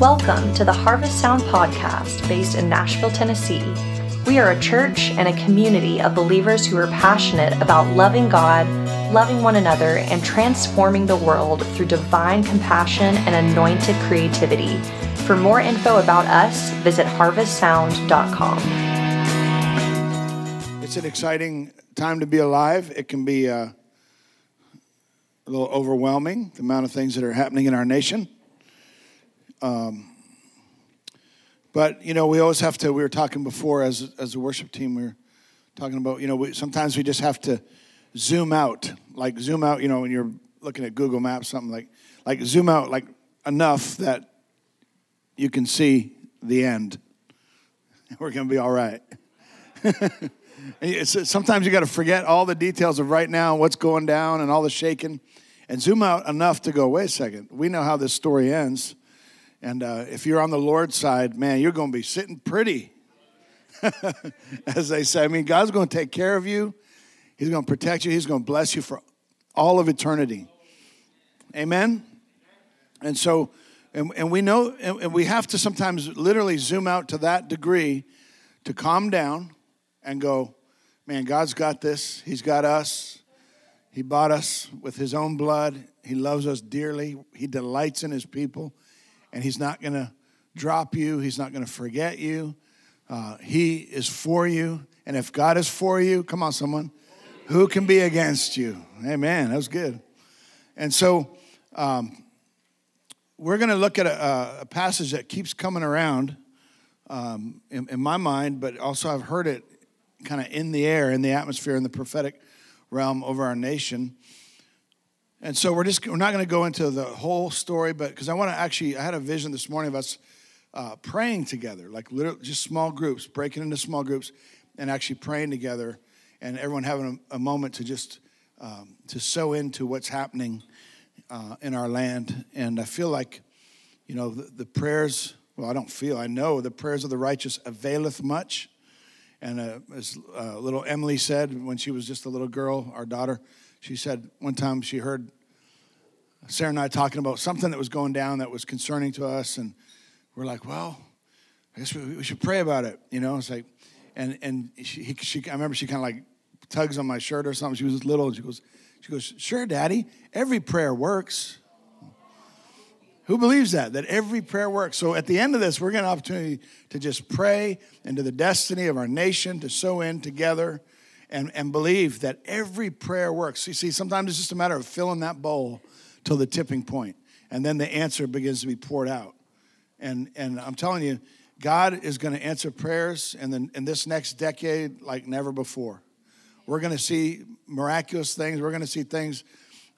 Welcome to the Harvest Sound podcast based in Nashville, Tennessee. We are a church and a community of believers who are passionate about loving God, loving one another, and transforming the world through divine compassion and anointed creativity. For more info about us, visit harvestsound.com. It's an exciting time to be alive. It can be uh, a little overwhelming, the amount of things that are happening in our nation. Um, but you know, we always have to. We were talking before as as a worship team. We were talking about you know we, sometimes we just have to zoom out, like zoom out. You know, when you're looking at Google Maps, something like like zoom out like enough that you can see the end. We're gonna be all right. sometimes you got to forget all the details of right now, what's going down, and all the shaking, and zoom out enough to go. Wait a second. We know how this story ends and uh, if you're on the Lord's side, man, you're going to be sitting pretty. As they say, I mean, God's going to take care of you. He's going to protect you. He's going to bless you for all of eternity. Amen? And so, and, and we know, and, and we have to sometimes literally zoom out to that degree to calm down and go, man, God's got this. He's got us. He bought us with His own blood. He loves us dearly. He delights in His people and He's not going to drop you, He's not going to forget you. Uh, he is for you. And if God is for you, come on, someone, who can be against you? Amen. That was good. And so um, we're going to look at a, a, passage that keeps coming around um, in, in my mind, but also I've heard it kind of in the air, in the atmosphere, in the prophetic realm over our nation. And so we're just we're not going to go into the whole story, but because I want to actually, I had a vision this morning of us uh, praying together, like literally just small groups, breaking into small groups, and actually praying together, and everyone having a, a moment to just um, to sow into what's happening uh, in our land. And I feel like, you know, the, the, prayers. Well, I don't feel. I know the prayers of the righteous availeth much. And uh, as uh, little Emily said when she was just a little girl, our daughter she said one time she heard Sarah and I talking about something that was going down that was concerning to us, and we're like, well, I guess we, we should pray about it, you know. It's like, and and she, she I remember she kind of like tugs on my shirt or something. She was little, and she goes, she goes, sure, Daddy, every prayer works. Who believes that? That every prayer works. So at the end of this, we're going to have an opportunity to just pray into the destiny of our nation, to sow in together and, and believe that every prayer works. You see, sometimes it's just a matter of filling that bowl till the tipping point, and then the answer begins to be poured out. And, and I'm telling you, God is going to answer prayers in, the, in this next decade like never before. We're going to see miraculous things. We're going to see things,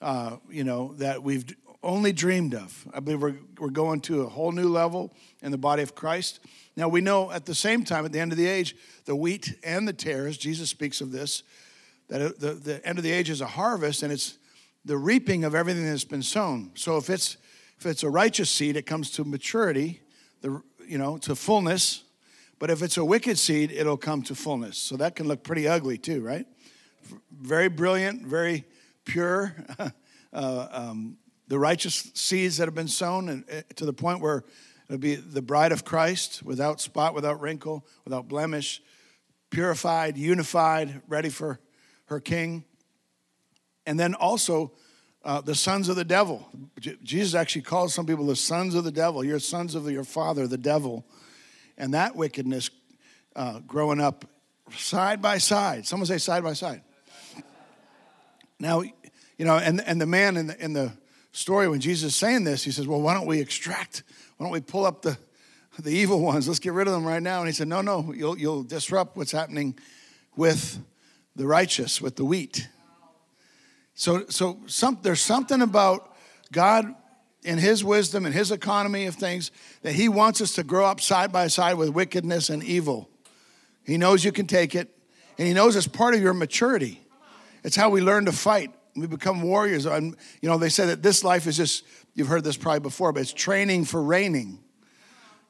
uh, you know, that we've only dreamed of. I believe we're, we're going to a whole new level in the body of Christ. Now, we know at the same time, at the end of the age, the wheat and the tares, Jesus speaks of this, that the, the end of the age is a harvest and it's the reaping of everything that's been sown. So if it's if it's a righteous seed, it comes to maturity, the you know, to fullness. But if it's a wicked seed, it'll come to fullness. So that can look pretty ugly too, right? Very brilliant, very pure. uh, um, the righteous seeds that have been sown, and uh, to the point where It'll be the bride of Christ without spot, without wrinkle, without blemish, purified, unified, ready for her king. And then also uh, the sons of the devil. J- Jesus actually calls some people the sons of the devil. You're sons of your father, the devil. And that wickedness uh, growing up side by side. Someone say side by side. Now, you know, and, and the man in the, in the story, when Jesus is saying this, he says, Well, why don't we extract why don't we pull up the, the evil ones? Let's get rid of them right now. And he said, No, no, you'll, you'll disrupt what's happening with the righteous, with the wheat. So, so some, there's something about God in His wisdom and His economy of things that He wants us to grow up side by side with wickedness and evil. He knows you can take it, and He knows it's part of your maturity. It's how we learn to fight. We become warriors. And, you know, they say that this life is just You've heard this probably before, but it's training for reigning.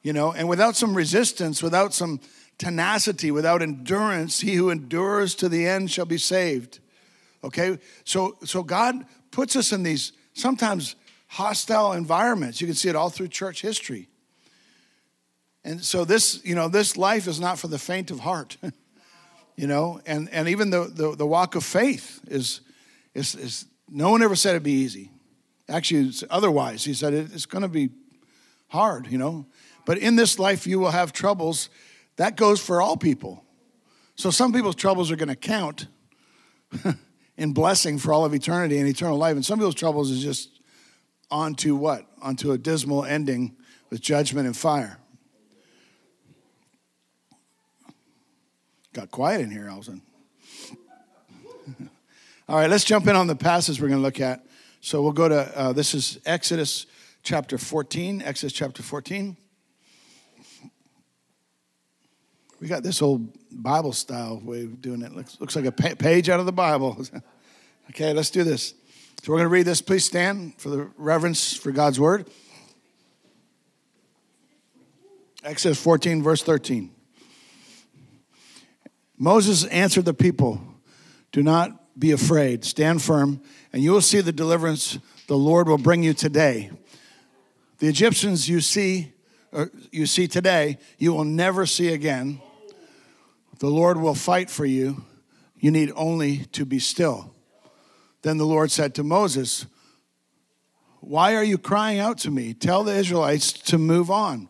You know, and without some resistance, without some tenacity, without endurance, he who endures to the end shall be saved. Okay? So so God puts us in these sometimes hostile environments. You can see it all through church history. And so this, you know, this life is not for the faint of heart. you know, and, and even the, the, the walk of faith is, is, is, no one ever said it'd be easy. Actually, otherwise. He said it's going to be hard, you know. But in this life, you will have troubles. That goes for all people. So some people's troubles are going to count in blessing for all of eternity and eternal life. And some people's troubles is just onto what? Onto a dismal ending with judgment and fire. Got quiet in here all of a sudden. All right, let's jump in on the passage we're going to look at. So we'll go to, uh, this is Exodus chapter 14. Exodus chapter 14. We got this old Bible style way of doing it. Looks, looks like a page out of the Bible. okay, let's do this. So we're going to read this. Please stand for the reverence for God's word. Exodus 14, verse 13. Moses answered the people Do not be afraid, stand firm, and you will see the deliverance the Lord will bring you today. The Egyptians you see, uh, you see today, you will never see again. The Lord will fight for you. You need only to be still. Then the Lord said to Moses, Why are you crying out to me? Tell the Israelites to move on.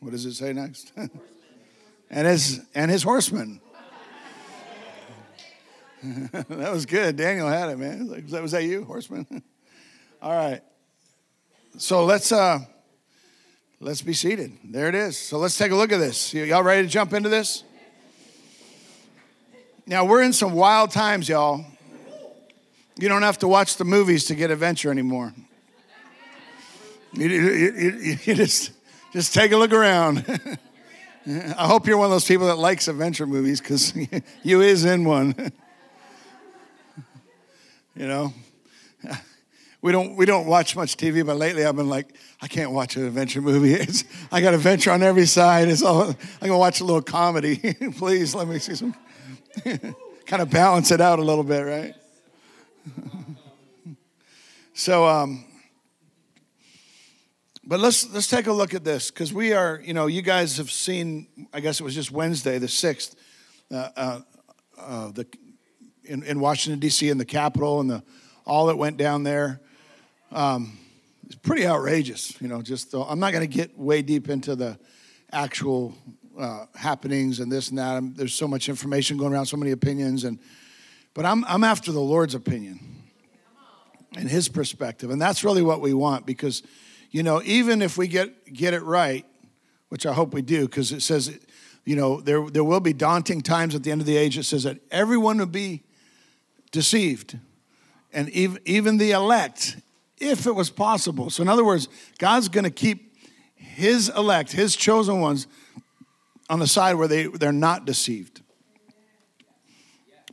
what does it say next? and his and his horsemen. that was good. Daniel had it, man. Was that, was that you, horseman? All right. So let's uh let's be seated. There it is. So let's take a look at this. Y'all ready to jump into this? Now we're in some wild times, y'all. You don't have to watch the movies to get adventure anymore. You, you, you, you just just take a look around. I hope you're one of those people that likes adventure movies because you is in one. you know, we don't we don't watch much TV, but lately I've been like, I can't watch an adventure movie. It's, I got adventure on every side. It's all I'm gonna watch a little comedy. Please let me see some. kind of balance it out a little bit, right? so um, but let's let's take a look at this because we are, you know, you guys have seen. I guess it was just Wednesday, the sixth, uh, uh, uh, the in, in Washington D.C. in the Capitol and the all that went down there. Um, it's pretty outrageous, you know. Just the, I'm not going to get way deep into the actual uh, happenings and this and that. I'm, there's so much information going around, so many opinions, and but I'm I'm after the Lord's opinion and His perspective, and that's really what we want because you know, even if we get, get it right, which I hope we do, because it says, you know, there, there will be daunting times at the end of the age. It says that everyone will be deceived, and even, even the elect, if it was possible. So, in other words, God's going to keep his elect, his chosen ones, on the side where they, they're not deceived.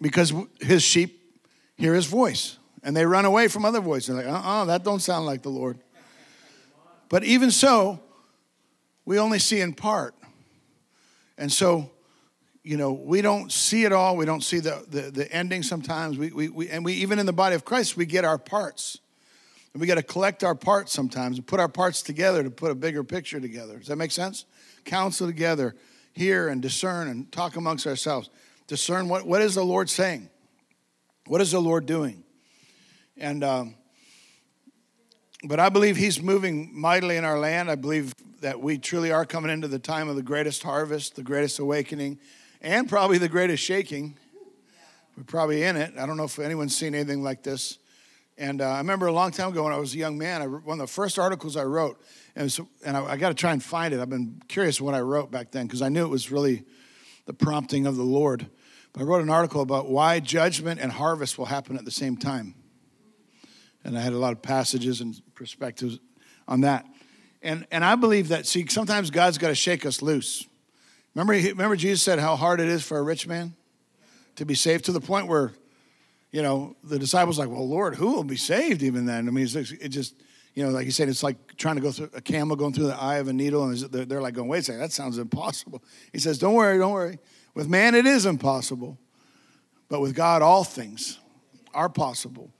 Because his sheep hear his voice and they run away from other voices. They're like, uh uh-uh, uh, that don't sound like the Lord. But even so, we only see in part. And so, you know, we don't see it all. We don't see the, the, the ending sometimes. We, we, we, and we, even in the body of Christ, we get our parts. And we got to collect our parts sometimes and put our parts together to put a bigger picture together. Does that make sense? Counsel together, hear and discern and talk amongst ourselves. Discern what, what is the Lord saying? What is the Lord doing? And um, but I believe He's moving mightily in our land. I believe that we truly are coming into the time of the greatest harvest, the greatest awakening, and probably the greatest shaking. We're probably in it. I don't know if anyone's seen anything like this. And uh, I remember a long time ago when I was a young man, I, one of the first articles I wrote, and, was, and I, I got to try and find it. I've been curious what I wrote back then because I knew it was really the prompting of the Lord. But I wrote an article about why judgment and harvest will happen at the same time and I had a lot of passages and perspectives on that. And, and I believe that, see, sometimes God's got to shake us loose. Remember, remember Jesus said how hard it is for a rich man to be saved to the point where, you know, the disciples like, well, Lord, who will be saved even then? I mean, it just, you know, like you said, it's like trying to go through a camel going through the eye of a needle, and they're like going, wait a second, that sounds impossible. He says, don't worry, don't worry. With man, it is impossible, but with God, all things are possible.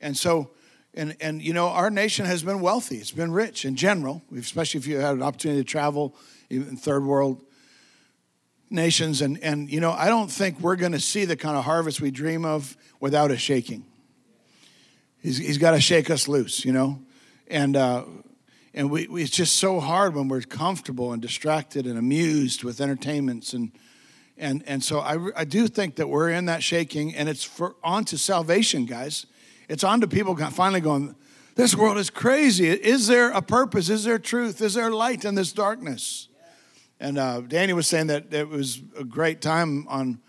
And so, and, and you know, our nation has been wealthy. It's been rich in general, especially if you had an opportunity to travel in third world nations. And, and you know, I don't think we're going to see the kind of harvest we dream of without a shaking. He's, he's got to shake us loose, you know? And, uh, and we, we, it's just so hard when we're comfortable and distracted and amused with entertainments and and and so I, I do think that we're in that shaking and it's for on to salvation guys it's on to people finally going this world is crazy. Is there a purpose? Is there truth? Is there light in this darkness? And uh, danny was saying that it was a great time on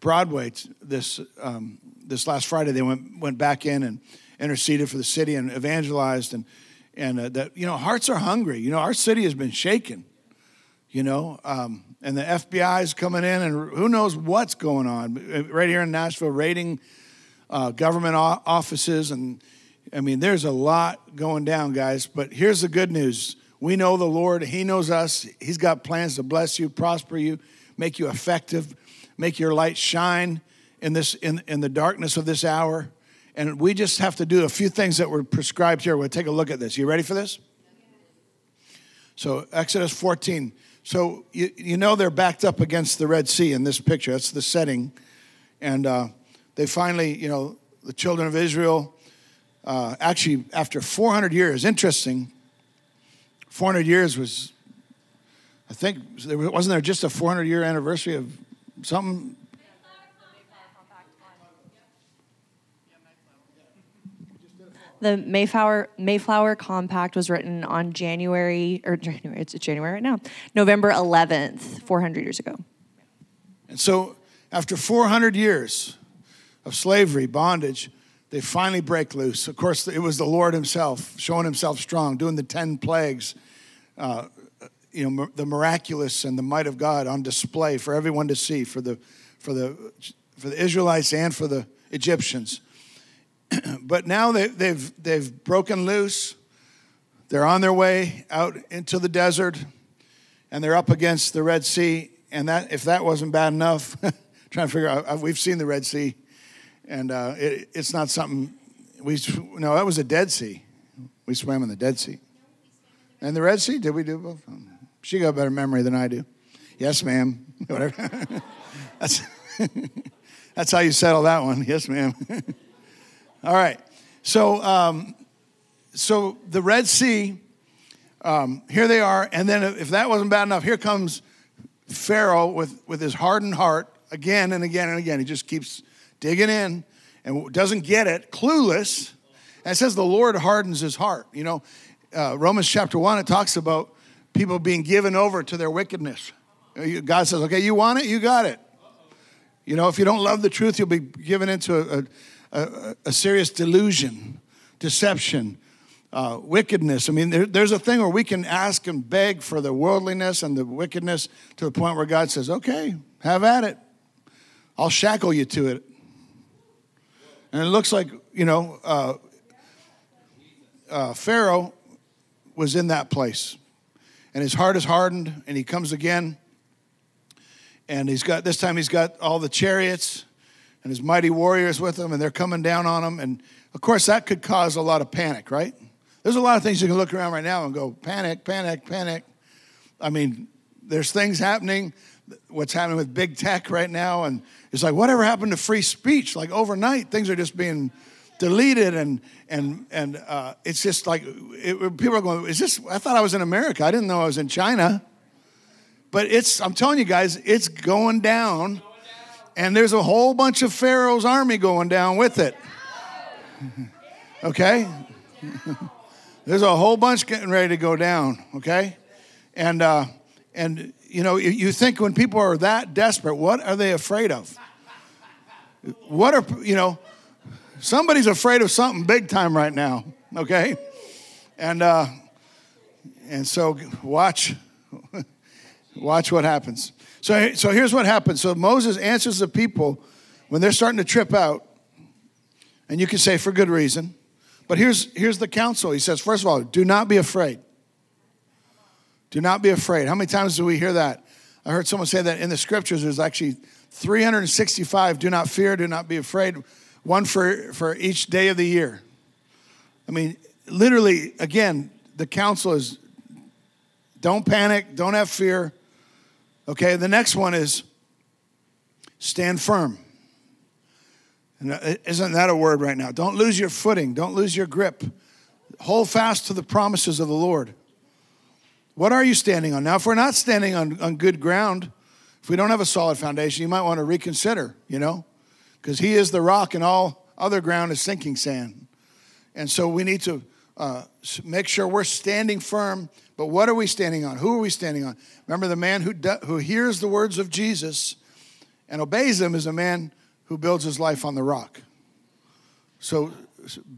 broadway this um, this last friday. They went went back in and interceded for the city and evangelized and and uh, that you know hearts are hungry. You know our city has been shaken you know um, and the fbi is coming in and who knows what's going on. Right here in nashville raiding uh, government offices and i mean there's a lot going down guys but here's the good news we know the lord he knows us he's got plans to bless you prosper you make you effective make your light shine in this in, in the darkness of this hour and we just have to do a few things that were prescribed here. We'll take a look at this. You ready for this? So, Exodus 14. So, you, you know they're backed up against the Red Sea in this picture. That's the setting. And uh, they finally, you know, the children of Israel, uh, actually, after 400 years, interesting, 400 years was, I think, wasn't there just a 400 year anniversary of something? The Mayflower Mayflower Compact was written on January or January. It's January right now, November 11th, 400 years ago. And so, after 400 years of slavery, bondage, they finally break loose. Of course, it was the Lord Himself showing Himself strong, doing the ten plagues. Uh, you know, the miraculous and the might of God on display for everyone to see, for the for the for the Israelites and for the Egyptians. but now they, they've, they've broken loose. They're on their way out into the desert, and they're up against the Red Sea. And that, if that wasn't bad enough, trying to figure out, we've seen the Red Sea, and uh, it, it's not something we. No, that was a Dead Sea. We swam in the Dead Sea. And the Red Sea, did we do both? She got better memory than I do. Yes, ma'am. Whatever. that's, that's how you settle that one. Yes, ma'am. All right. So, um, so the Red Sea, um, here they are. And then if that wasn't bad enough, here comes Pharaoh with, with his hardened heart again and again and again. He just keeps digging in and doesn't get it, clueless. And it says the Lord hardens his heart. You know, uh, Romans chapter 1, it talks about people being given over to their wickedness. God says, okay, you want it, you got it. You know, if you don't love the truth, you'll be given into a, a a, a serious delusion, deception, uh, wickedness. I mean, there, there's a thing where we can ask and beg for the worldliness and the wickedness to the point where God says, okay, have at it. I'll shackle you to it. And it looks like, you know, uh, uh, Pharaoh was in that place. And his heart is hardened, and he comes again. And he's got, this time, he's got all the chariots and his mighty warriors with him, and they're coming down on him. And of course, that could cause a lot of panic, right? There's a lot of things you can look around right now and go, panic, panic, panic. I mean, there's things happening, what's happening with big tech right now, and it's like, whatever happened to free speech? Like overnight, things are just being deleted, and and and uh, it's just like it, people are going, is this? I thought I was in America. I didn't know I was in China. But it's, I'm telling you guys, it's going down and there's a whole bunch of Pharaoh's army going down with it. okay? there's a whole bunch getting ready to go down, okay? And, uh, and you know, you think when people are that desperate, what are they afraid of? What are, you know, somebody's afraid of something big time right now, okay? And uh, And so watch, watch what happens. So, so here's what happens. So Moses answers the people when they're starting to trip out, and you can say for good reason. But here's, here's the counsel. He says, first of all, do not be afraid. Do not be afraid. How many times do we hear that? I heard someone say that in the scriptures there's actually 365 do not fear, do not be afraid, one for, for each day of the year. I mean, literally, again, the counsel is don't panic, don't have fear. Okay, the next one is stand firm. And uh, isn't that a word right now? Don't lose your footing, don't lose your grip. Hold fast to the promises of the Lord. What are you standing on? Now, if we're not standing on, on good ground, if we don't have a solid foundation, you might want to reconsider, you know, because He is the rock and all other ground is sinking sand. And so we need to uh, make sure we're standing firm. But what are we standing on? Who are we standing on? Remember, the man who, do, who hears the words of Jesus and obeys them is a man who builds his life on the rock. So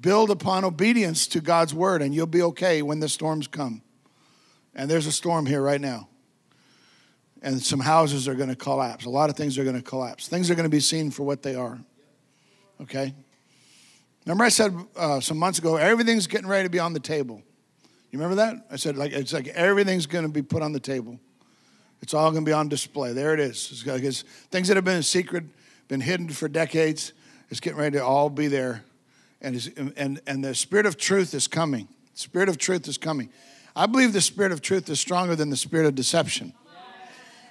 build upon obedience to God's word, and you'll be okay when the storms come. And there's a storm here right now. And some houses are going to collapse. A lot of things are going to collapse. Things are going to be seen for what they are. Okay? Remember, I said uh, some months ago, everything's getting ready to be on the table. You remember that? I said, like, it's like everything's going to be put on the table. It's all going to be on display. There it is. It's, like it's things that have been in secret, been hidden for decades, it's getting ready to all be there. And, and, and the Spirit of truth is coming. Spirit of truth is coming. I believe the spirit of truth is stronger than the spirit of deception.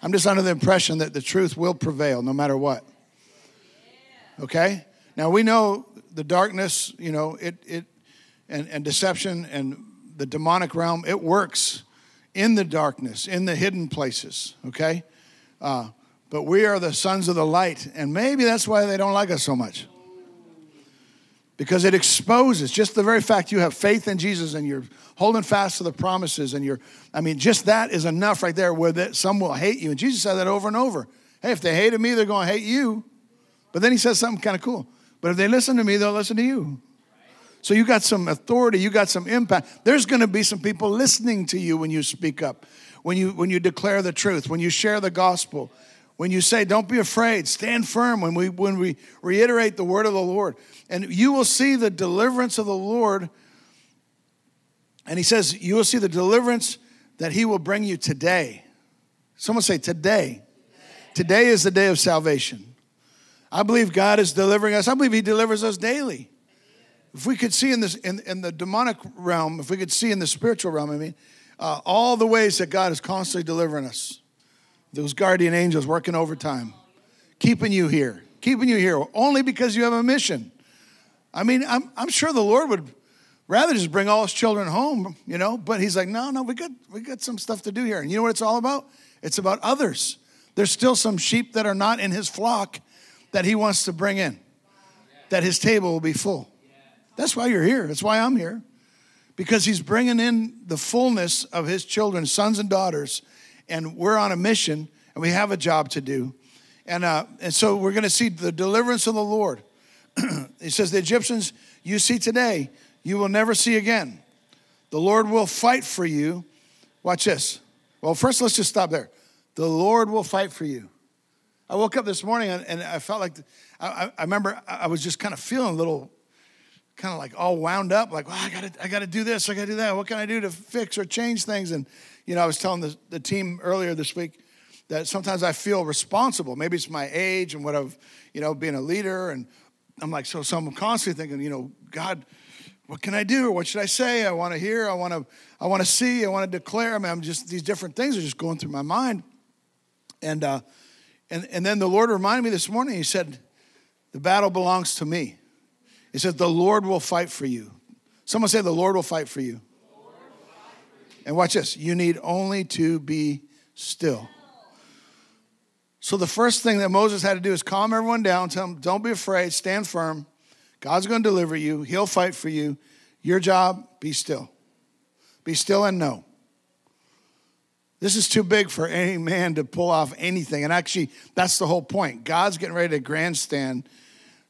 I'm just under the impression that the truth will prevail no matter what. Okay? Now we know the darkness, you know, it it and, and deception and the demonic realm, it works in the darkness, in the hidden places, okay? Uh, but we are the sons of the light, and maybe that's why they don't like us so much because it exposes just the very fact you have faith in Jesus and you're holding fast to the promises and you're I mean just that is enough right there where that some will hate you and Jesus said that over and over. Hey, if they hated me, they're going to hate you. But then he says something kind of cool. But if they listen to me, they'll listen to you. So you got some authority, you got some impact. There's going to be some people listening to you when you speak up, when you when you declare the truth, when you share the gospel, when you say don't be afraid, stand firm when we when we reiterate the word of the Lord and you will see the deliverance of the Lord. And he says, You will see the deliverance that he will bring you today. Someone say, Today. Today is the day of salvation. I believe God is delivering us. I believe he delivers us daily. If we could see in, this, in, in the demonic realm, if we could see in the spiritual realm, I mean, uh, all the ways that God is constantly delivering us, those guardian angels working overtime, keeping you here, keeping you here only because you have a mission. I mean, I'm, I'm sure the Lord would rather just bring all his children home, you know, but he's like, no, no, we got, we got some stuff to do here. And you know what it's all about? It's about others. There's still some sheep that are not in his flock that he wants to bring in, that his table will be full. That's why you're here. That's why I'm here. Because he's bringing in the fullness of his children, sons and daughters, and we're on a mission and we have a job to do. And, uh, and so we're going to see the deliverance of the Lord. he says, The Egyptians you see today, you will never see again. The Lord will fight for you. Watch this. Well, first, let's just stop there. The Lord will fight for you. I woke up this morning and I felt like, I, I remember I was just kind of feeling a little, kind of like all wound up, like, well, I gotta, I gotta do this, I gotta do that. What can I do to fix or change things? And, you know, I was telling the, the team earlier this week that sometimes I feel responsible. Maybe it's my age and what I've, you know, being a leader and I'm like, so, so I'm constantly thinking, you know, God, what can I do? What should I say? I want to hear. I want to, I want to see. I want to declare. I mean, I'm just these different things are just going through my mind. And uh, and and then the Lord reminded me this morning. He said, "The battle belongs to me." He said, "The Lord will fight for you." Someone say, "The Lord will fight for you." And watch this. You need only to be still. So the first thing that Moses had to do is calm everyone down, tell them, don't be afraid, stand firm. God's going to deliver you, He'll fight for you. Your job, be still. Be still and know. This is too big for any man to pull off anything. And actually, that's the whole point. God's getting ready to grandstand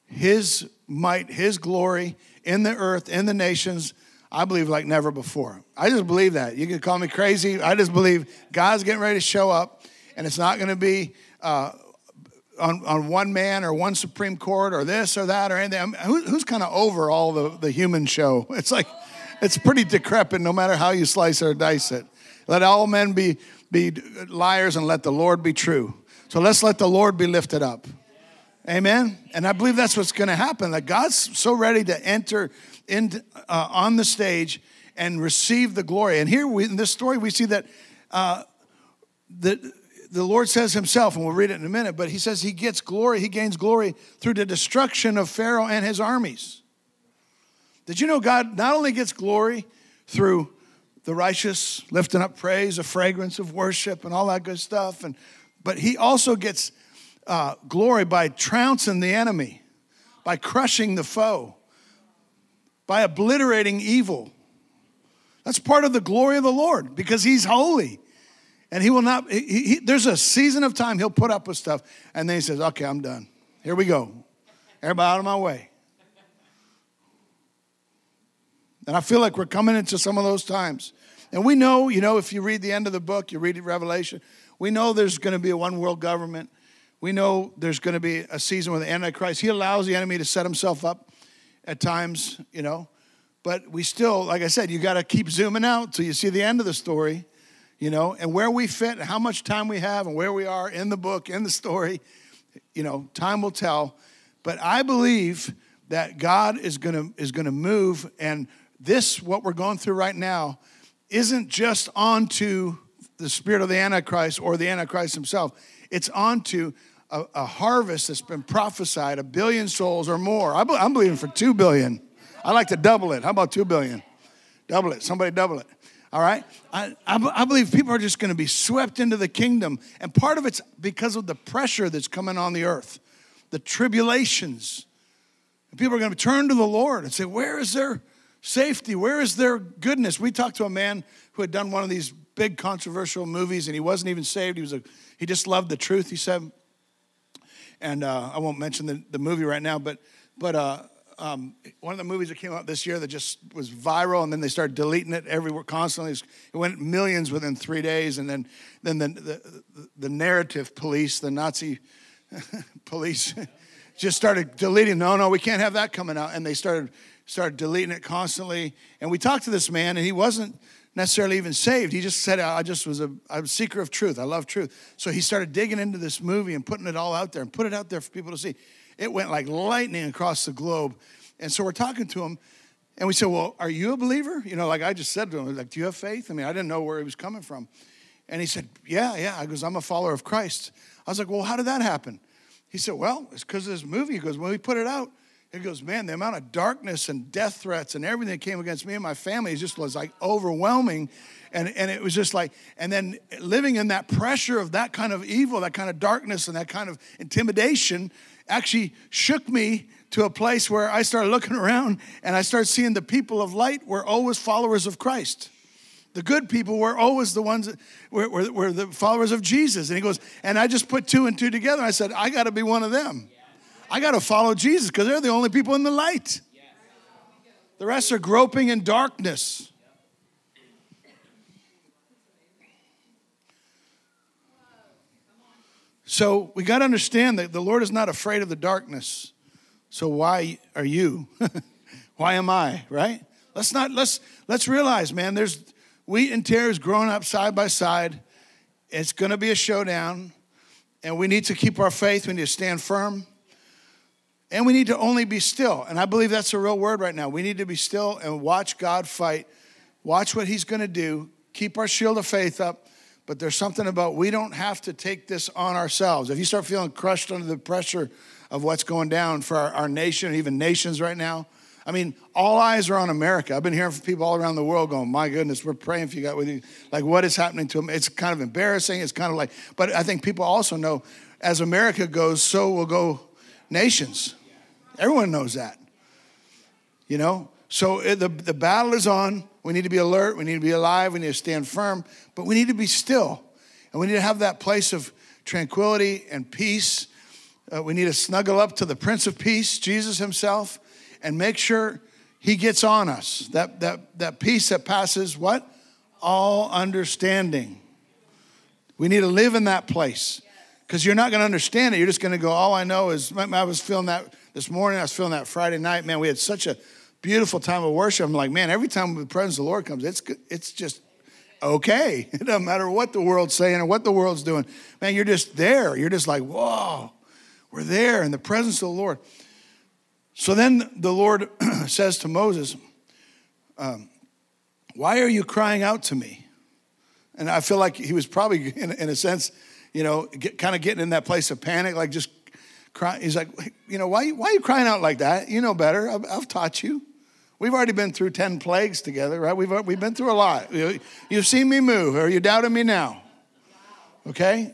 His might, His glory in the earth, in the nations. I believe like never before. I just believe that. You can call me crazy. I just believe God's getting ready to show up, and it's not going to be uh, on, on one man or one Supreme Court or this or that or anything. I mean, who, who's kind of over all the, the human show? It's like, it's pretty decrepit no matter how you slice or dice it. Let all men be, be liars and let the Lord be true. So let's let the Lord be lifted up. Amen. And I believe that's what's going to happen. That God's so ready to enter in, uh, on the stage and receive the glory. And here we, in this story, we see that uh, the, the Lord says himself, and we'll read it in a minute, but he says he gets glory, he gains glory through the destruction of Pharaoh and his armies. Did you know God not only gets glory through the righteous lifting up praise, a fragrance of worship, and all that good stuff, and but he also gets uh, glory by trouncing the enemy, by crushing the foe, by obliterating evil. That's part of the glory of the Lord because he's holy. And he will not, he, he, there's a season of time he'll put up with stuff. And then he says, okay, I'm done. Here we go. Everybody out of my way. And I feel like we're coming into some of those times. And we know, you know, if you read the end of the book, you read Revelation, we know there's going to be a one world government. We know there's going to be a season with the Antichrist. He allows the enemy to set himself up at times, you know. But we still, like I said, you got to keep zooming out till you see the end of the story, you know, and where we fit and how much time we have and where we are in the book, in the story, you know, time will tell. But I believe that God is to is to move and this what we're going through right now isn't just onto the spirit of the antichrist or the antichrist himself. It's onto a, a harvest that's been prophesied, a billion souls or more. I, I'm believing for two billion. I like to double it. How about two billion? Double it. Somebody double it. All right? I, I, I believe people are just going to be swept into the kingdom. And part of it's because of the pressure that's coming on the earth, the tribulations. People are going to turn to the Lord and say, Where is their safety? Where is their goodness? We talked to a man who had done one of these big controversial movies and he wasn't even saved. He, was a, he just loved the truth, he said and uh, I won't mention the, the movie right now, but but uh, um, one of the movies that came out this year that just was viral, and then they started deleting it everywhere constantly. It went millions within three days, and then then the the, the narrative police, the Nazi police, just started deleting. No, no, we can't have that coming out, and they started started deleting it constantly. And we talked to this man, and he wasn't necessarily even saved. He just said, I just was a, a seeker of truth. I love truth. So he started digging into this movie and putting it all out there and put it out there for people to see. It went like lightning across the globe. And so we're talking to him and we said, Well, are you a believer? You know, like I just said to him, like, do you have faith? I mean, I didn't know where he was coming from. And he said, Yeah, yeah. I goes, I'm a follower of Christ. I was like, Well, how did that happen? He said, Well, it's because of this movie. He goes, When we put it out, he goes, man, the amount of darkness and death threats and everything that came against me and my family just was like overwhelming. And, and it was just like, and then living in that pressure of that kind of evil, that kind of darkness, and that kind of intimidation actually shook me to a place where I started looking around and I started seeing the people of light were always followers of Christ. The good people were always the ones that were, were, were the followers of Jesus. And he goes, and I just put two and two together. I said, I got to be one of them. I got to follow Jesus because they're the only people in the light. The rest are groping in darkness. So we got to understand that the Lord is not afraid of the darkness. So why are you? why am I? Right? Let's not let's let's realize, man. There's wheat and tares growing up side by side. It's going to be a showdown, and we need to keep our faith. We need to stand firm. And we need to only be still. And I believe that's a real word right now. We need to be still and watch God fight, watch what He's going to do, keep our shield of faith up. But there's something about we don't have to take this on ourselves. If you start feeling crushed under the pressure of what's going down for our, our nation, even nations right now, I mean, all eyes are on America. I've been hearing from people all around the world going, my goodness, we're praying for you with you. Like, what is happening to them? It's kind of embarrassing. It's kind of like, but I think people also know as America goes, so will go nations. Everyone knows that. You know? So the, the battle is on. We need to be alert. We need to be alive. We need to stand firm. But we need to be still. And we need to have that place of tranquility and peace. Uh, we need to snuggle up to the Prince of Peace, Jesus Himself, and make sure he gets on us. That, that, that peace that passes what? All understanding. We need to live in that place because you're not going to understand it. You're just going to go, all I know is, I was feeling that this morning, I was feeling that Friday night. Man, we had such a beautiful time of worship. I'm like, man, every time the presence of the Lord comes, it's, it's just okay. It doesn't matter what the world's saying or what the world's doing. Man, you're just there. You're just like, whoa, we're there in the presence of the Lord. So then the Lord says to Moses, um, Why are you crying out to me? And I feel like he was probably, in, in a sense, you know, get, kind of getting in that place of panic, like just crying. He's like, You know, why, why are you crying out like that? You know better. I've, I've taught you. We've already been through 10 plagues together, right? We've, we've been through a lot. You've seen me move. Are you doubting me now? Okay?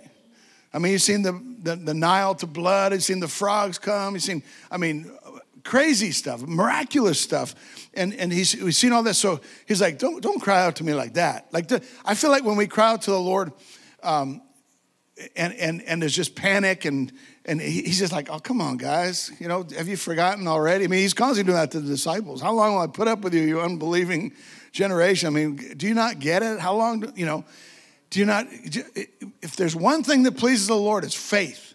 I mean, you've seen the, the, the Nile to blood. You've seen the frogs come. You've seen, I mean, crazy stuff, miraculous stuff. And, and he's, we've seen all this. So he's like, don't, don't cry out to me like that. Like, the, I feel like when we cry out to the Lord, um, and, and, and there's just panic and, and he's just like, oh, come on, guys. You know, have you forgotten already? I mean, he's constantly doing that to the disciples. How long will I put up with you, you unbelieving generation? I mean, do you not get it? How long, do, you know, do you not, if there's one thing that pleases the Lord, it's faith.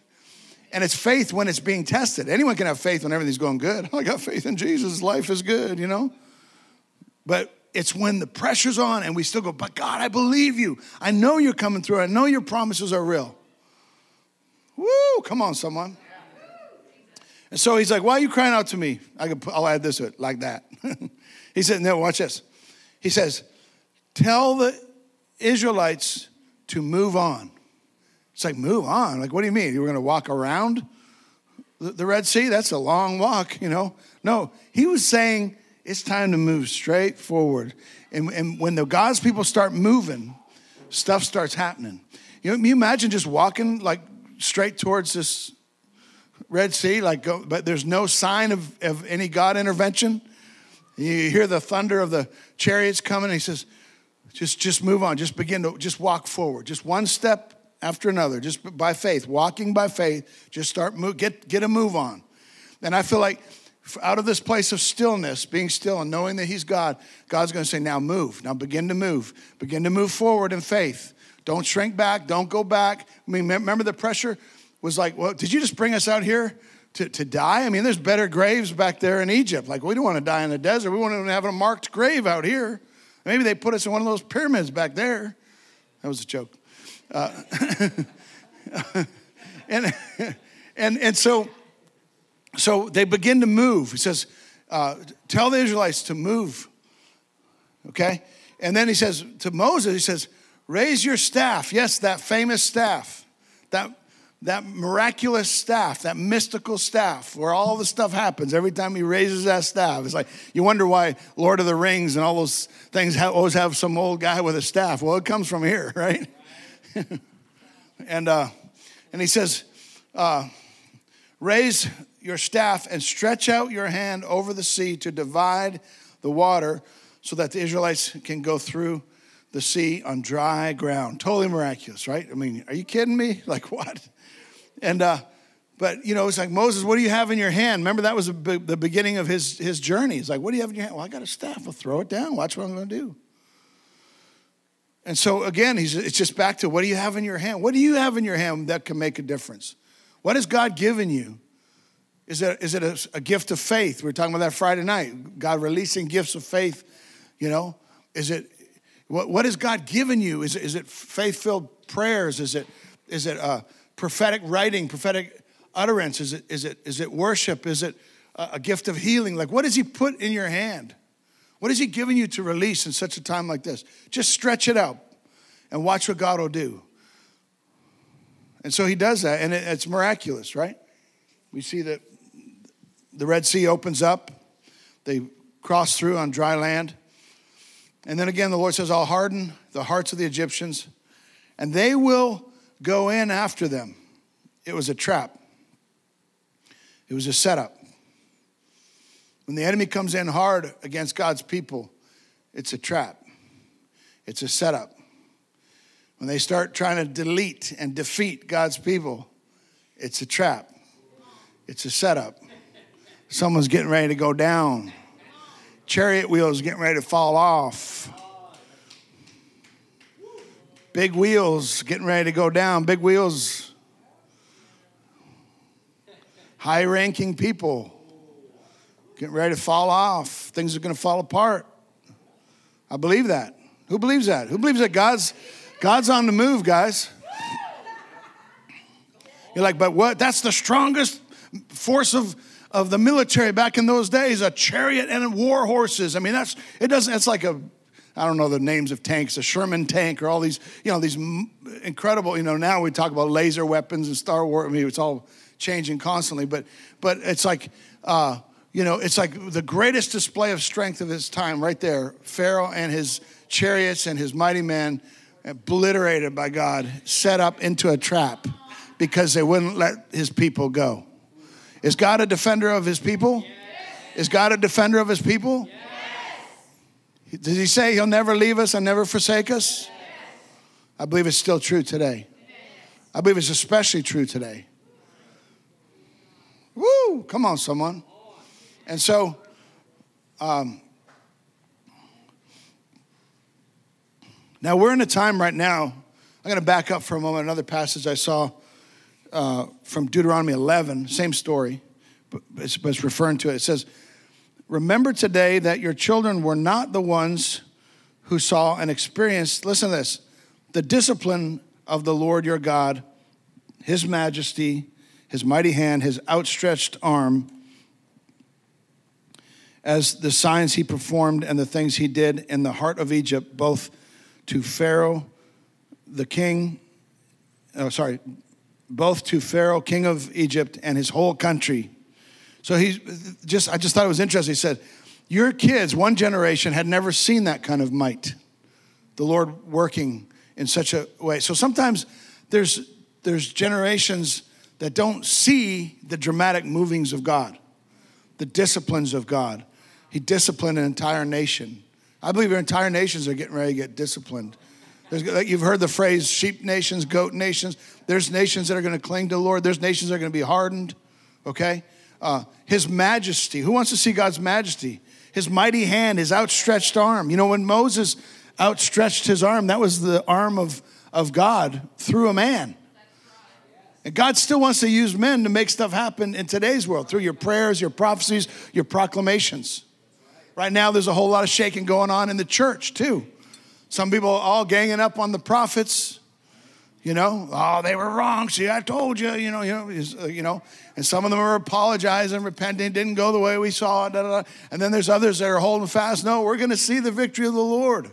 And it's faith when it's being tested. Anyone can have faith when everything's going good. I got faith in Jesus. Life is good, you know? But it's when the pressure's on and we still go, but God, I believe you. I know you're coming through. I know your promises are real. Woo, come on, someone. And so he's like, Why are you crying out to me? I can, I'll add this to it, like that. he said, No, watch this. He says, Tell the Israelites to move on. It's like, move on. Like, what do you mean? You were going to walk around the Red Sea? That's a long walk, you know? No, he was saying it's time to move straight forward. And, and when the God's people start moving, stuff starts happening. You know, you imagine just walking like straight towards this Red Sea, like, go, but there's no sign of, of any God intervention. You hear the thunder of the chariots coming. he says, just, just move on. Just begin to just walk forward. Just one step after another, just by faith, walking by faith, just start move, get get a move on. And I feel like out of this place of stillness, being still and knowing that He's God, God's going to say, "Now move. Now begin to move. Begin to move forward in faith. Don't shrink back. Don't go back." I mean, remember the pressure was like, "Well, did you just bring us out here?" To, to die? I mean, there's better graves back there in Egypt. Like, we don't want to die in the desert. We want to have a marked grave out here. Maybe they put us in one of those pyramids back there. That was a joke. Uh, and, and, and so, so they begin to move. He says, uh, Tell the Israelites to move. Okay? And then he says to Moses, He says, Raise your staff. Yes, that famous staff, that, that miraculous staff, that mystical staff where all the stuff happens every time he raises that staff. It's like you wonder why Lord of the Rings and all those things always have some old guy with a staff. Well, it comes from here, right? and, uh, and he says, uh, Raise your staff and stretch out your hand over the sea to divide the water so that the Israelites can go through the sea on dry ground. Totally miraculous, right? I mean, are you kidding me? Like what? And, uh, but you know, it's like Moses, what do you have in your hand? Remember that was the beginning of his, his journey. It's like, what do you have in your hand? Well, I got a staff. I'll throw it down. Watch what I'm going to do. And so again, he's, it's just back to what do you have in your hand? What do you have in your hand that can make a difference? What has God given you? Is it, is it a, a gift of faith? We were talking about that Friday night. God releasing gifts of faith, you know? Is it, what, what has God given you? Is, is it faith filled prayers? Is it, is it uh, prophetic writing, prophetic utterance? Is it, is, it, is it worship? Is it a, a gift of healing? Like, what has He put in your hand? What is He giving you to release in such a time like this? Just stretch it out and watch what God will do. And so He does that, and it's miraculous, right? We see that the Red Sea opens up, they cross through on dry land. And then again, the Lord says, I'll harden the hearts of the Egyptians, and they will go in after them. It was a trap, it was a setup. When the enemy comes in hard against God's people, it's a trap, it's a setup. When they start trying to delete and defeat God's people, it's a trap, it's a setup. Someone's getting ready to go down. chariot wheels getting ready to fall off. Big wheels getting ready to go down. Big wheels. High ranking people getting ready to fall off. Things are going to fall apart. I believe that. Who believes that? Who believes that God's God's on the move, guys? You're like, but what? That's the strongest force of, of the military back in those days, a chariot and war horses. I mean, that's it doesn't, it's like a I don't know the names of tanks, a Sherman tank, or all these, you know, these incredible, you know, now we talk about laser weapons and Star Wars. I mean, it's all changing constantly, but but it's like uh, you know, it's like the greatest display of strength of his time right there. Pharaoh and his chariots and his mighty men obliterated by God, set up into a trap because they wouldn't let his people go. Is God a defender of his people? Is God a defender of his people? Does he say he'll never leave us and never forsake us? I believe it's still true today. I believe it's especially true today. Woo! Come on, someone. And so, um, now we're in a time right now. I'm going to back up for a moment. Another passage I saw uh, from Deuteronomy 11, same story, but it's, but it's referring to it. It says, Remember today that your children were not the ones who saw and experienced, listen to this, the discipline of the Lord your God, his majesty, his mighty hand, his outstretched arm, as the signs he performed and the things he did in the heart of Egypt, both to Pharaoh, the king, oh, sorry, both to Pharaoh, king of Egypt, and his whole country. So he just, I just thought it was interesting. He said, Your kids, one generation, had never seen that kind of might, the Lord working in such a way. So sometimes there's, there's generations that don't see the dramatic movings of God, the disciplines of God. He disciplined an entire nation. I believe our entire nations are getting ready to get disciplined. There's, you've heard the phrase sheep nations, goat nations. There's nations that are going to cling to the Lord. There's nations that are going to be hardened, okay? Uh, his majesty. Who wants to see God's majesty? His mighty hand, his outstretched arm. You know, when Moses outstretched his arm, that was the arm of, of God through a man. And God still wants to use men to make stuff happen in today's world through your prayers, your prophecies, your proclamations. Right now, there's a whole lot of shaking going on in the church, too. Some people all ganging up on the prophets, you know, oh, they were wrong. See, I told you, you know, you know, uh, you know. And some of them are apologizing, repenting, didn't go the way we saw it. Da, da, da. And then there's others that are holding fast. No, we're going to see the victory of the Lord.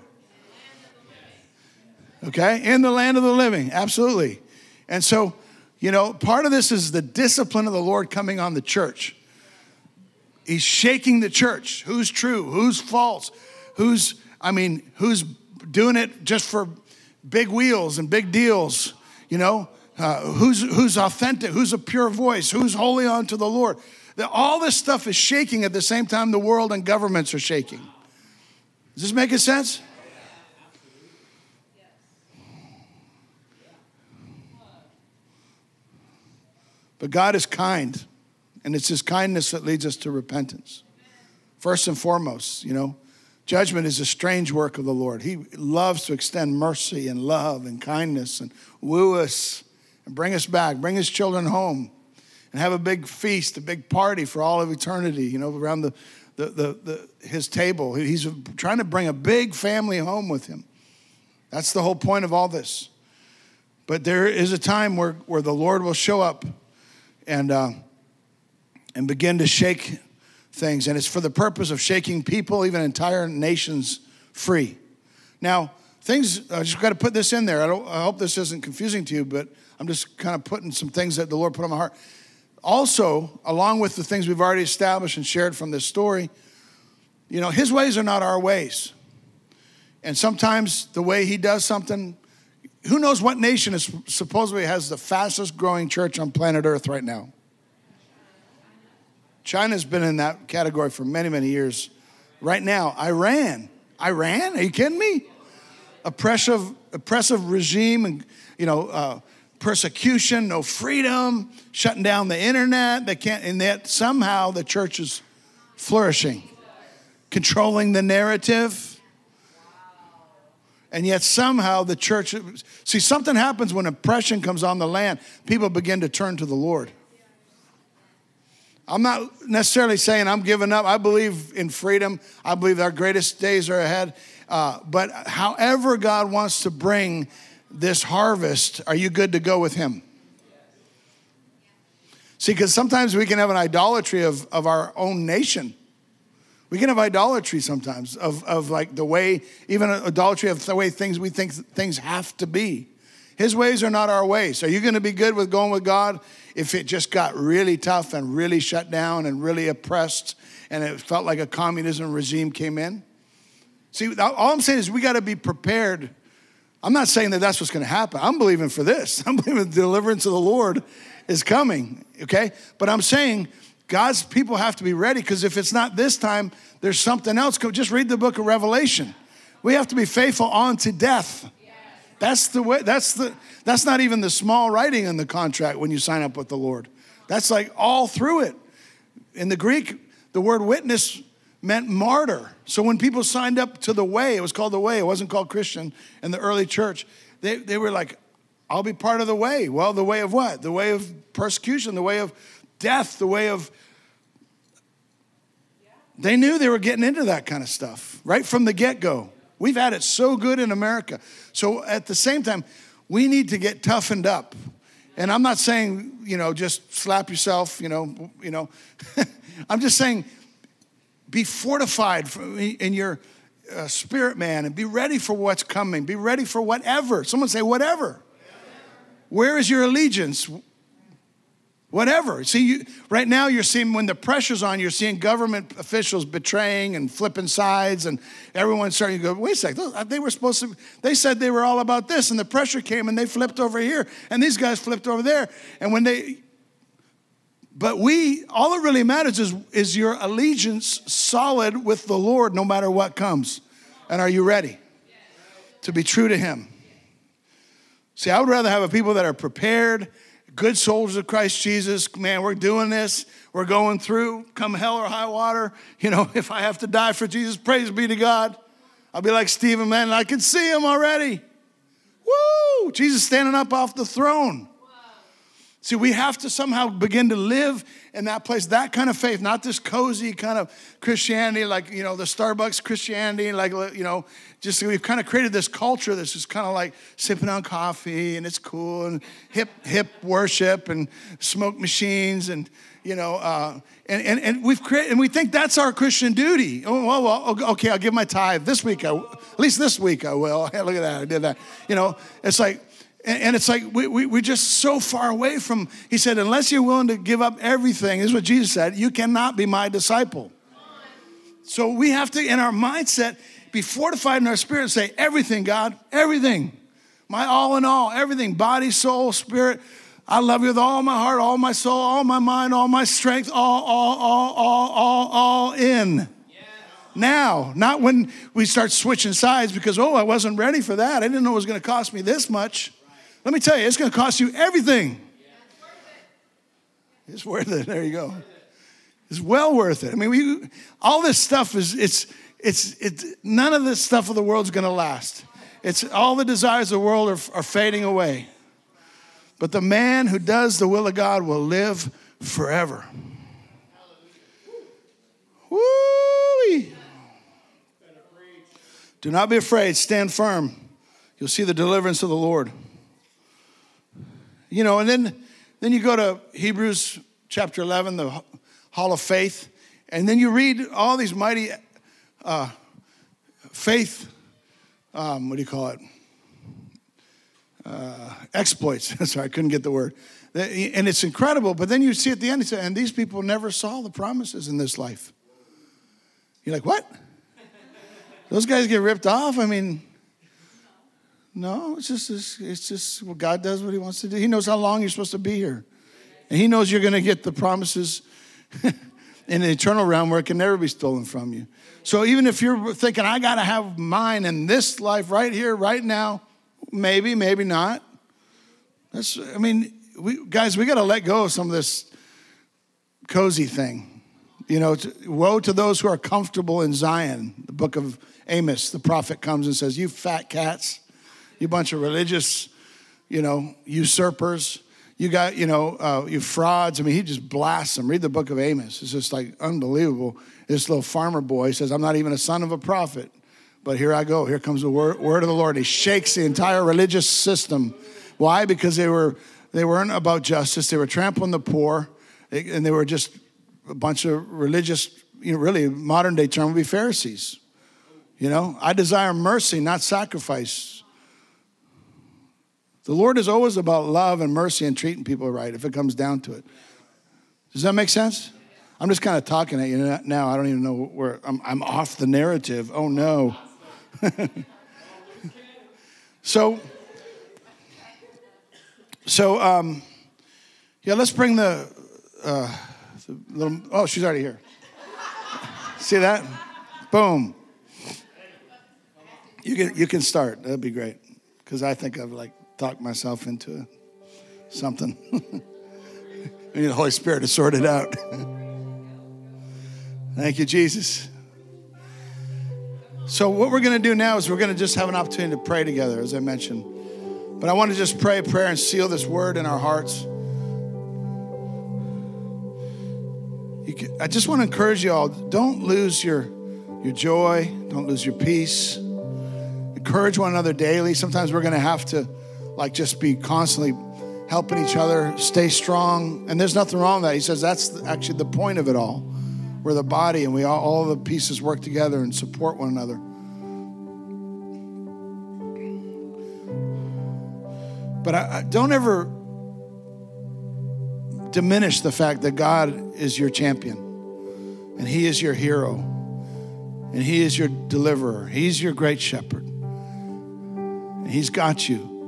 Okay, in the land of the living, absolutely. And so, you know, part of this is the discipline of the Lord coming on the church. He's shaking the church. Who's true? Who's false? Who's, I mean, who's doing it just for big wheels and big deals? You know, uh, who's, who's authentic? Who's a pure voice? Who's holy unto the Lord? All this stuff is shaking at the same time the world and governments are shaking. Is this making sense? But God is kind. And it's his kindness that leads us to repentance. First and foremost, you know, judgment is a strange work of the Lord. He loves to extend mercy and love and kindness and woo us and bring us back, bring his children home, and have a big feast, a big party for all of eternity, you know, around the, the, the, the his table. He's trying to bring a big family home with him. That's the whole point of all this. But there is a time where, where the Lord will show up and uh, and begin to shake things. And it's for the purpose of shaking people, even entire nations, free. Now, things, I just got to put this in there. I, I hope this isn't confusing to you, but I'm just kind of putting some things that the Lord put on my heart. Also, along with the things we've already established and shared from this story, you know, His ways are not our ways. And sometimes the way He does something, who knows what nation is supposedly has the fastest growing church on planet Earth right now? China's been in that category for many, many years. Right now, Iran. Iran? Are you kidding me? Oppressive, oppressive regime and, you know, uh, persecution, no freedom, shutting down the internet. They can't, and yet somehow the church is flourishing. controlling the narrative. And yet, somehow, the church see, something happens when oppression comes on the land. People begin to turn to the Lord. I'm not necessarily saying I'm giving up. I believe in freedom, I believe our greatest days are ahead. Uh, but however, God wants to bring this harvest, are you good to go with Him? See, because sometimes we can have an idolatry of, of our own nation. We can have idolatry sometimes of, of like the way, even idolatry of the way things we think things have to be. His ways are not our ways. Are you going to be good with going with God if it just got really tough and really shut down and really oppressed and it felt like a communism regime came in? See, all I'm saying is we got to be prepared. I'm not saying that that's what's going to happen. I'm believing for this. I'm believing the deliverance of the Lord is coming, okay? But I'm saying God's people have to be ready because if it's not this time, there's something else. Just read the book of Revelation. We have to be faithful on to death. That's the way, that's the, that's not even the small writing in the contract when you sign up with the Lord. That's like all through it. In the Greek, the word witness meant martyr. So when people signed up to the way, it was called the way, it wasn't called Christian in the early church. They, they were like, I'll be part of the way. Well, the way of what? The way of persecution, the way of death, the way of. They knew they were getting into that kind of stuff right from the get go. We've had it so good in America. So at the same time, we need to get toughened up. And I'm not saying, you know, just slap yourself, you know, you know. I'm just saying be fortified in your uh, spirit man and be ready for what's coming. Be ready for whatever. Someone say whatever. Where is your allegiance? Whatever. See, you, right now you're seeing when the pressure's on, you're seeing government officials betraying and flipping sides, and everyone's starting to go, wait a second, uh, they were supposed to, they said they were all about this, and the pressure came and they flipped over here, and these guys flipped over there. And when they, but we, all that really matters is, is your allegiance solid with the Lord no matter what comes? And are you ready to be true to Him? See, I would rather have a people that are prepared, good soldiers of Christ Jesus. Man, we're doing this. We're going through, come hell or high water. You know, if I have to die for Jesus, praise be to God. I'll be like Stephen, man, I can see him already. Woo! Jesus standing up off the throne. See, we have to somehow begin to live in that place, that kind of faith, not this cozy kind of Christianity, like, you know, the Starbucks Christianity, like, you know, just we've kind of created this culture that's just kind of like sipping on coffee and it's cool and hip, hip worship and smoke machines and, you know, uh, and, and, and we've created, and we think that's our Christian duty. Oh, well, well, okay, I'll give my tithe this week. I, at least this week I will. Look at that, I did that. You know, it's like, and, it's like we, we, we're just so far away from, he said, unless you're willing to give up everything, is what Jesus said, you cannot be my disciple. So we have to, in our mindset, be fortified in our spirit and say, everything, God, everything. My all in all, everything, body, soul, spirit. I love you with all my heart, all my soul, all my mind, all my strength, all, all, all, all, all, all in. Now, not when we start switching sides because, oh, I wasn't ready for that. I didn't know it was going to cost me this much. Let me tell you, it's going to cost you everything. It's worth it. There you go. It's well worth it. I mean, we, all this stuff is, it's, it's, it's, none of this stuff of the world's going to last. It's all the desires of the world are, are fading away. But the man who does the will of God will live forever. Woo! Do not be afraid. Stand firm. You'll see the deliverance of the Lord. You know, and then, then you go to Hebrews chapter 11, the hall of faith, and then you read all these mighty uh, faith, um, what do you call it? Uh, exploits. Sorry, I couldn't get the word. And it's incredible, but then you see at the end, and these people never saw the promises in this life. You're like, what? Those guys get ripped off? I mean, no, it's just it's just well, God does what He wants to do. He knows how long you're supposed to be here, and He knows you're going to get the promises in the eternal realm where it can never be stolen from you. So even if you're thinking I got to have mine in this life right here, right now, maybe, maybe not. That's I mean, we guys, we got to let go of some of this cozy thing. You know, woe to those who are comfortable in Zion. The book of Amos, the prophet comes and says, You fat cats, you bunch of religious, you know, usurpers. You got, you know, uh, you frauds. I mean, he just blasts them. Read the book of Amos. It's just like unbelievable. This little farmer boy says, I'm not even a son of a prophet. But here I go. Here comes the word, word of the Lord. He shakes the entire religious system. Why? Because they were they weren't about justice. They were trampling the poor, and they were just a bunch of religious. You know, really modern day term would be Pharisees. You know, I desire mercy, not sacrifice. The Lord is always about love and mercy and treating people right. If it comes down to it, does that make sense? I'm just kind of talking at you now. I don't even know where I'm, I'm off the narrative. Oh no. so, so um, yeah, let's bring the, uh, the little. Oh, she's already here. See that? Boom. You can you can start. That'd be great because I think I've like talked myself into something. I need the Holy Spirit to sort it out. Thank you, Jesus. So, what we're going to do now is we're going to just have an opportunity to pray together, as I mentioned. But I want to just pray a prayer and seal this word in our hearts. Can, I just want to encourage you all don't lose your, your joy, don't lose your peace. Encourage one another daily. Sometimes we're going to have to, like, just be constantly helping each other stay strong. And there's nothing wrong with that. He says that's actually the point of it all. We're the body, and we all, all the pieces work together and support one another. But I, I don't ever diminish the fact that God is your champion, and He is your hero, and He is your deliverer. He's your great shepherd. And He's got you,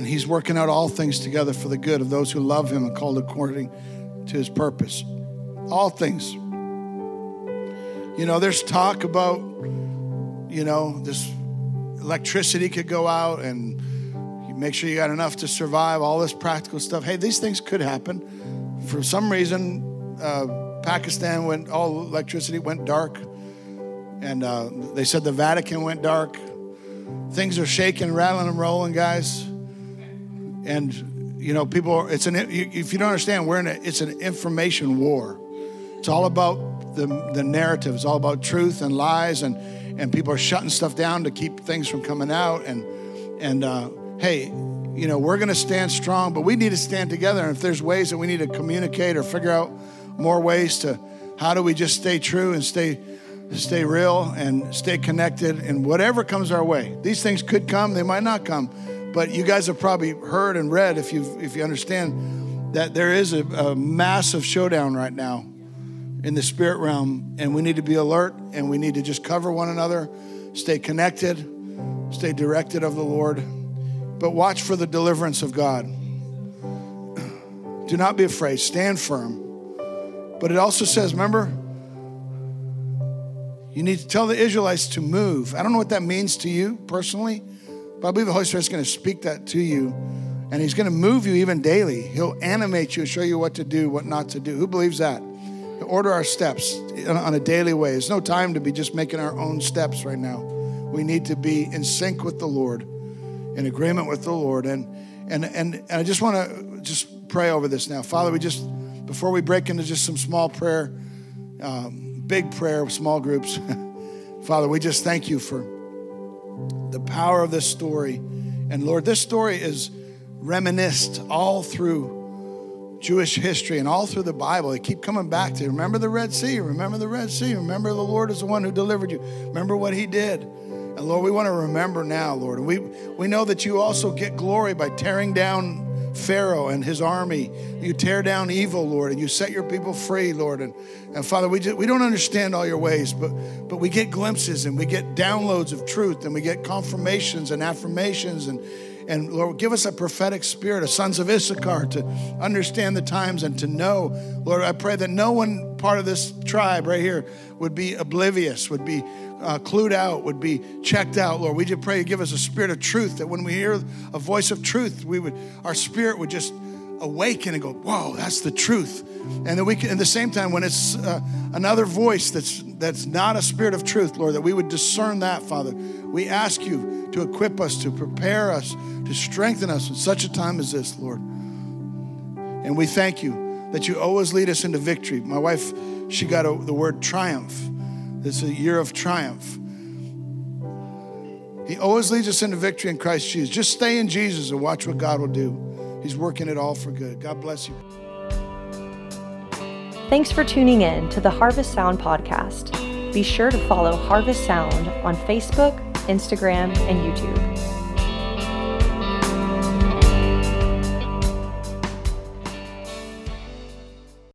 and He's working out all things together for the good of those who love Him and called according to His purpose. All things. You know, there's talk about, you know, this electricity could go out and you make sure you got enough to survive, all this practical stuff. Hey, these things could happen. For some reason, uh, Pakistan went, all electricity went dark. And uh, they said the Vatican went dark. Things are shaking, rattling, and rolling, guys. And, you know, people, it's an, if you don't understand, we're in a, it's an information war. It's all about the, the narrative. It's all about truth and lies, and, and people are shutting stuff down to keep things from coming out. And, and uh, hey, you know, we're going to stand strong, but we need to stand together. And if there's ways that we need to communicate or figure out more ways to how do we just stay true and stay stay real and stay connected and whatever comes our way. These things could come, they might not come. But you guys have probably heard and read if you if you understand that there is a, a massive showdown right now in the spirit realm, and we need to be alert and we need to just cover one another, stay connected, stay directed of the Lord, but watch for the deliverance of God. Do not be afraid, stand firm. But it also says, remember, you need to tell the Israelites to move. I don't know what that means to you personally, but I believe the Holy Spirit is going to speak that to you. And He's going to move you even daily. He'll animate you, show you what to do, what not to do. Who believes that? To order our steps on a daily way. There's no time to be just making our own steps right now. We need to be in sync with the Lord, in agreement with the Lord. And and and, and I just want to just pray over this now. Father, we just before we break into just some small prayer, um, big prayer, small groups. Father, we just thank you for the power of this story. And Lord, this story is reminisced all through Jewish history and all through the Bible, they keep coming back to remember the Red Sea, remember the Red Sea, remember the Lord is the one who delivered you, remember what he did. And Lord, we want to remember now, Lord. And we, we know that you also get glory by tearing down Pharaoh and his army. You tear down evil, Lord, and you set your people free, Lord. And, and Father, we, just, we don't understand all your ways, but, but we get glimpses and we get downloads of truth and we get confirmations and affirmations and and Lord, give us a prophetic spirit, of sons of Issachar, to understand the times and to know. Lord, I pray that no one part of this tribe right here would be oblivious, would be uh, clued out, would be checked out. Lord, we just pray you give us a spirit of truth that when we hear a voice of truth, we would, our spirit would just awaken and go, whoa, that's the truth. And that we can, at the same time, when it's uh, another voice that's, that's not a spirit of truth, Lord, that we would discern that, Father. We ask you to equip us, to prepare us, to strengthen us in such a time as this, Lord. And we thank you that you always lead us into victory. My wife, she got a, the word triumph. Is a year of triumph. He always leads us into victory in Christ Jesus. Just stay in Jesus and watch what God will do. He's working it all for good. God bless you. Thanks for tuning in to the Harvest Sound podcast. Be sure to follow Harvest Sound on Facebook, Instagram, and YouTube.